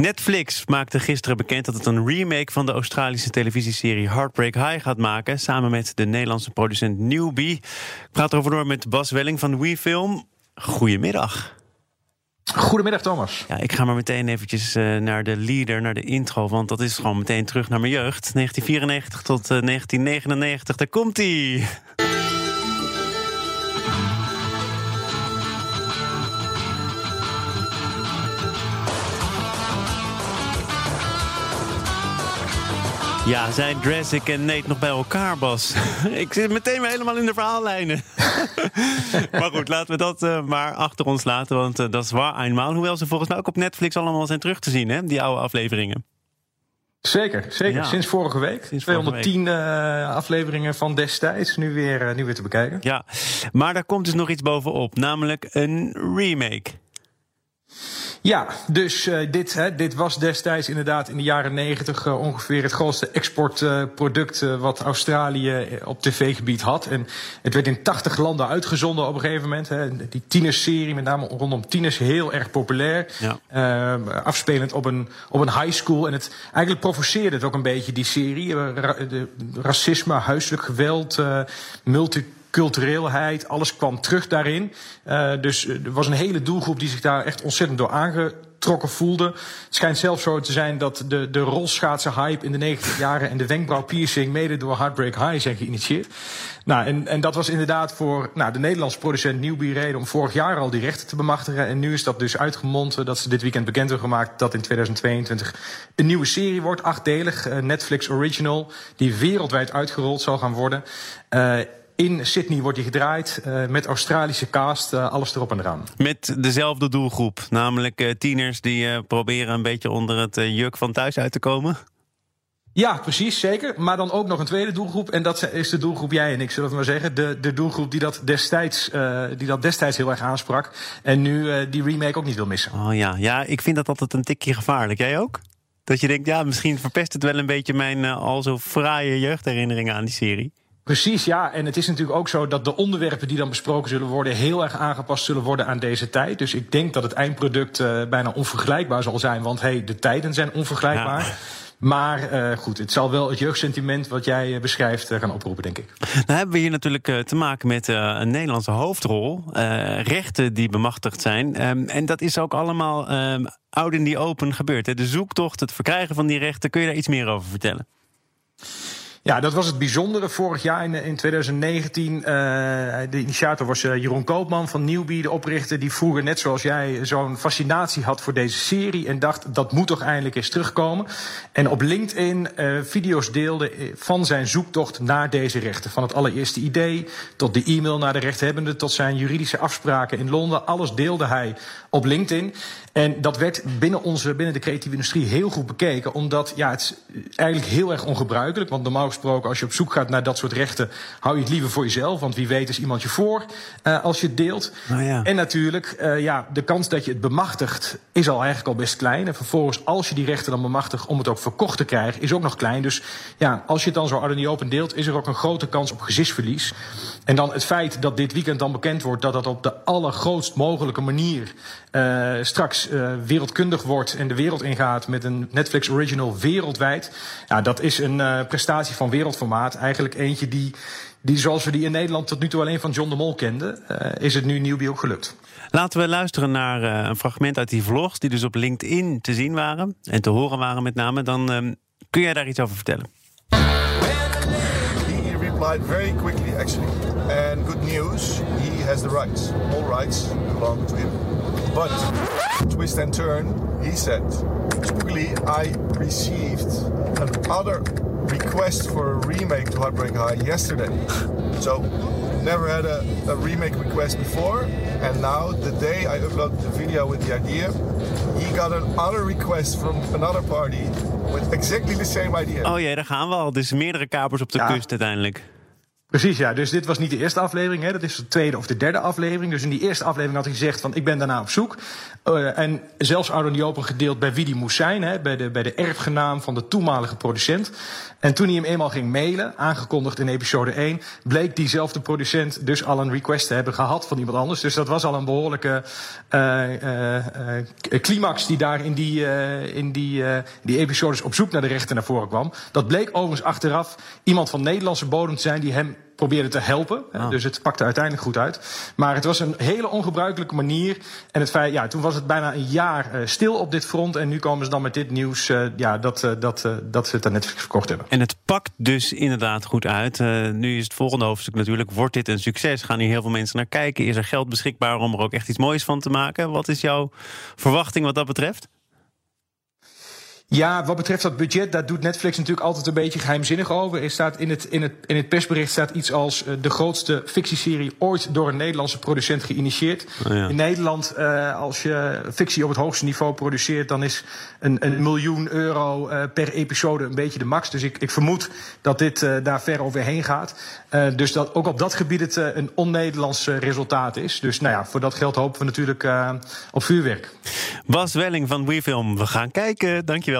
Netflix maakte gisteren bekend dat het een remake van de Australische televisieserie Heartbreak High gaat maken. Samen met de Nederlandse producent Newbie. Ik praat erover door met Bas Welling van WeFilm. Goedemiddag. Goedemiddag Thomas. Ja, ik ga maar meteen eventjes uh, naar de leader, naar de intro. Want dat is gewoon meteen terug naar mijn jeugd. 1994 tot uh, 1999. Daar komt Ja, zijn Dressic en Nate nog bij elkaar, Bas? ik zit meteen weer helemaal in de verhaallijnen. maar goed, laten we dat uh, maar achter ons laten, want uh, dat is waar eenmaal. Hoewel ze volgens mij ook op Netflix allemaal zijn terug te zien, hè, die oude afleveringen. Zeker, zeker. Ja. Sinds vorige week. Sinds 210 week. Uh, afleveringen van destijds, nu weer, nu weer te bekijken. Ja, maar daar komt dus nog iets bovenop, namelijk een remake. Ja, dus uh, dit, hè, dit was destijds inderdaad in de jaren negentig uh, ongeveer het grootste exportproduct uh, wat Australië op tv-gebied had. En het werd in 80 landen uitgezonden op een gegeven moment. Hè. Die tienerserie, met name rondom tieners, heel erg populair. Ja. afspelend op een, op een high school. En het eigenlijk provoceerde het ook een beetje, die serie. Ra de, racisme, huiselijk geweld, multi cultureelheid, alles kwam terug daarin. Uh, dus er was een hele doelgroep die zich daar echt ontzettend door aangetrokken voelde. Het schijnt zelfs zo te zijn dat de, de rolschaatsen hype in de 90 jaren en de wenkbrauwpiercing mede door Heartbreak High zijn geïnitieerd. Nou, en, en dat was inderdaad voor nou, de Nederlandse producent Newbie reden om vorig jaar al die rechten te bemachtigen. En nu is dat dus uitgemond dat ze dit weekend bekend hebben gemaakt dat in 2022 een nieuwe serie wordt, achtdelig, uh, Netflix Original, die wereldwijd uitgerold zal gaan worden. In Sydney wordt hij gedraaid uh, met Australische cast, uh, alles erop en eraan. Met dezelfde doelgroep, namelijk uh, tieners die proberen een beetje onder het juk van thuis uit te komen? Ja, precies, zeker. Maar dan ook nog een tweede doelgroep. En dat is de doelgroep jij en ik, zullen we maar zeggen. De, de doelgroep die dat, destijds, die dat destijds heel erg aansprak. En nu die remake ook niet wil missen. Oh ja, ja ik vind dat altijd een tikje gevaarlijk. Jij ook? Dat je denkt, ja, misschien verpest het wel een beetje mijn al zo fraaie jeugdherinneringen aan die serie. Precies, ja. En het is natuurlijk ook zo dat de onderwerpen die dan besproken zullen worden... heel erg aangepast zullen worden aan deze tijd. Dus ik denk dat het eindproduct uh, bijna onvergelijkbaar zal zijn. Want hey, de tijden zijn onvergelijkbaar. Ja. Maar uh, goed, het zal wel het jeugdsentiment wat jij uh, beschrijft uh, gaan oproepen, denk ik. Nou hebben we hier natuurlijk te maken met een Nederlandse hoofdrol. rechten die bemachtigd zijn. Um, en dat is ook allemaal um, oud in die open gebeurd. Hè? De zoektocht, het verkrijgen van die rechten. Kun je daar iets meer over vertellen? Ja, dat was het bijzondere. Vorig jaar in, in 2019, uh, de initiator was uh, Jeroen Koopman van Newbie, de oprichter. Die vroeger, net zoals jij, zo'n fascinatie had voor deze serie. En dacht, dat moet toch eindelijk eens terugkomen. En op LinkedIn uh, video's deelde van zijn zoektocht naar deze rechten. Van het allereerste idee, tot de e-mail naar de rechthebbende, tot zijn juridische afspraken in Londen. Alles deelde hij op LinkedIn. En dat werd binnen, onze, binnen de creatieve industrie heel goed bekeken. Omdat ja, het is eigenlijk heel erg ongebruikelijk. Want normaal gesproken, als je op zoek gaat naar dat soort rechten, hou je het liever voor jezelf. Want wie weet is iemand je voor uh, als je het deelt. Nou ja. En natuurlijk, uh, ja, de kans dat je het bemachtigt is al eigenlijk al best klein. En vervolgens, als je die rechten dan bemachtigt om het ook verkocht te krijgen, is ook nog klein. Dus ja, als je het dan zo out in open deelt, is er ook een grote kans op gezichtsverlies. En dan het feit dat dit weekend dan bekend wordt dat dat op de allergrootst mogelijke manier uh, straks uh, wereldkundig wordt en de wereld ingaat met een Netflix original wereldwijd. Ja, dat is een uh, prestatie van wereldformaat. Eigenlijk eentje die, die zoals we die in Nederland tot nu toe alleen van John de Mol kenden, is het nu Newbie ook gelukt. Laten we luisteren naar een fragment uit die vlogs die dus op LinkedIn te zien waren en te horen waren met name. Dan um, kun jij daar iets over vertellen. He replied very quickly actually. And good news, he has the rights. All rights belong to him. But, twist and turn, he said, spookily, I received another request for a remake to Heartbreak High yesterday. so, never had a, a, remake request before, and now, the day I uploaded the video with the idea, he got another request from another party with exactly the same idea. Oh ja, daar gaan we al. Dus meerdere kapers op de ja. kust uiteindelijk. Precies, ja. Dus dit was niet de eerste aflevering. Hè. Dat is de tweede of de derde aflevering. Dus in die eerste aflevering had hij gezegd van ik ben daarna op zoek. Uh, en zelfs Ardon Jopen gedeeld bij wie die moest zijn. Hè, bij, de, bij de erfgenaam van de toenmalige producent. En toen hij hem eenmaal ging mailen, aangekondigd in episode 1... bleek diezelfde producent dus al een request te hebben gehad van iemand anders. Dus dat was al een behoorlijke uh, uh, climax die daar in die, in die, die episodes op zoek naar de rechter naar voren kwam. Dat bleek overigens achteraf iemand van Nederlandse bodem te zijn die hem probeerde te helpen. Ah. Dus het pakte uiteindelijk goed uit. Maar het was een hele ongebruikelijke manier. En het feit, ja, toen was het bijna een jaar uh, stil op dit front. En nu komen ze dan met dit nieuws uh, ja, dat, uh, dat, dat ze het aan Netflix verkocht hebben. En het pakt dus inderdaad goed uit. nu is het volgende hoofdstuk natuurlijk. Wordt dit een succes? Gaan hier heel veel mensen naar kijken? Is er geld beschikbaar om er ook echt iets moois van te maken? Wat is jouw verwachting wat dat betreft? Ja, wat betreft dat budget, daar doet Netflix natuurlijk altijd een beetje geheimzinnig over. Er staat in, het, in, het, in het persbericht staat iets als uh, de grootste fictieserie ooit door een Nederlandse producent geïnitieerd. Oh ja. In Nederland, uh, als je fictie op het hoogste niveau produceert, dan is een, een miljoen euro uh, per episode een beetje de max. Dus ik, ik vermoed dat dit daar ver overheen gaat. dus dat ook op dat gebied het een on-Nederlands resultaat is. Dus nou ja, voor dat geld hopen we natuurlijk op vuurwerk. Bas Welling van WeFilm, we gaan kijken. Dankjewel.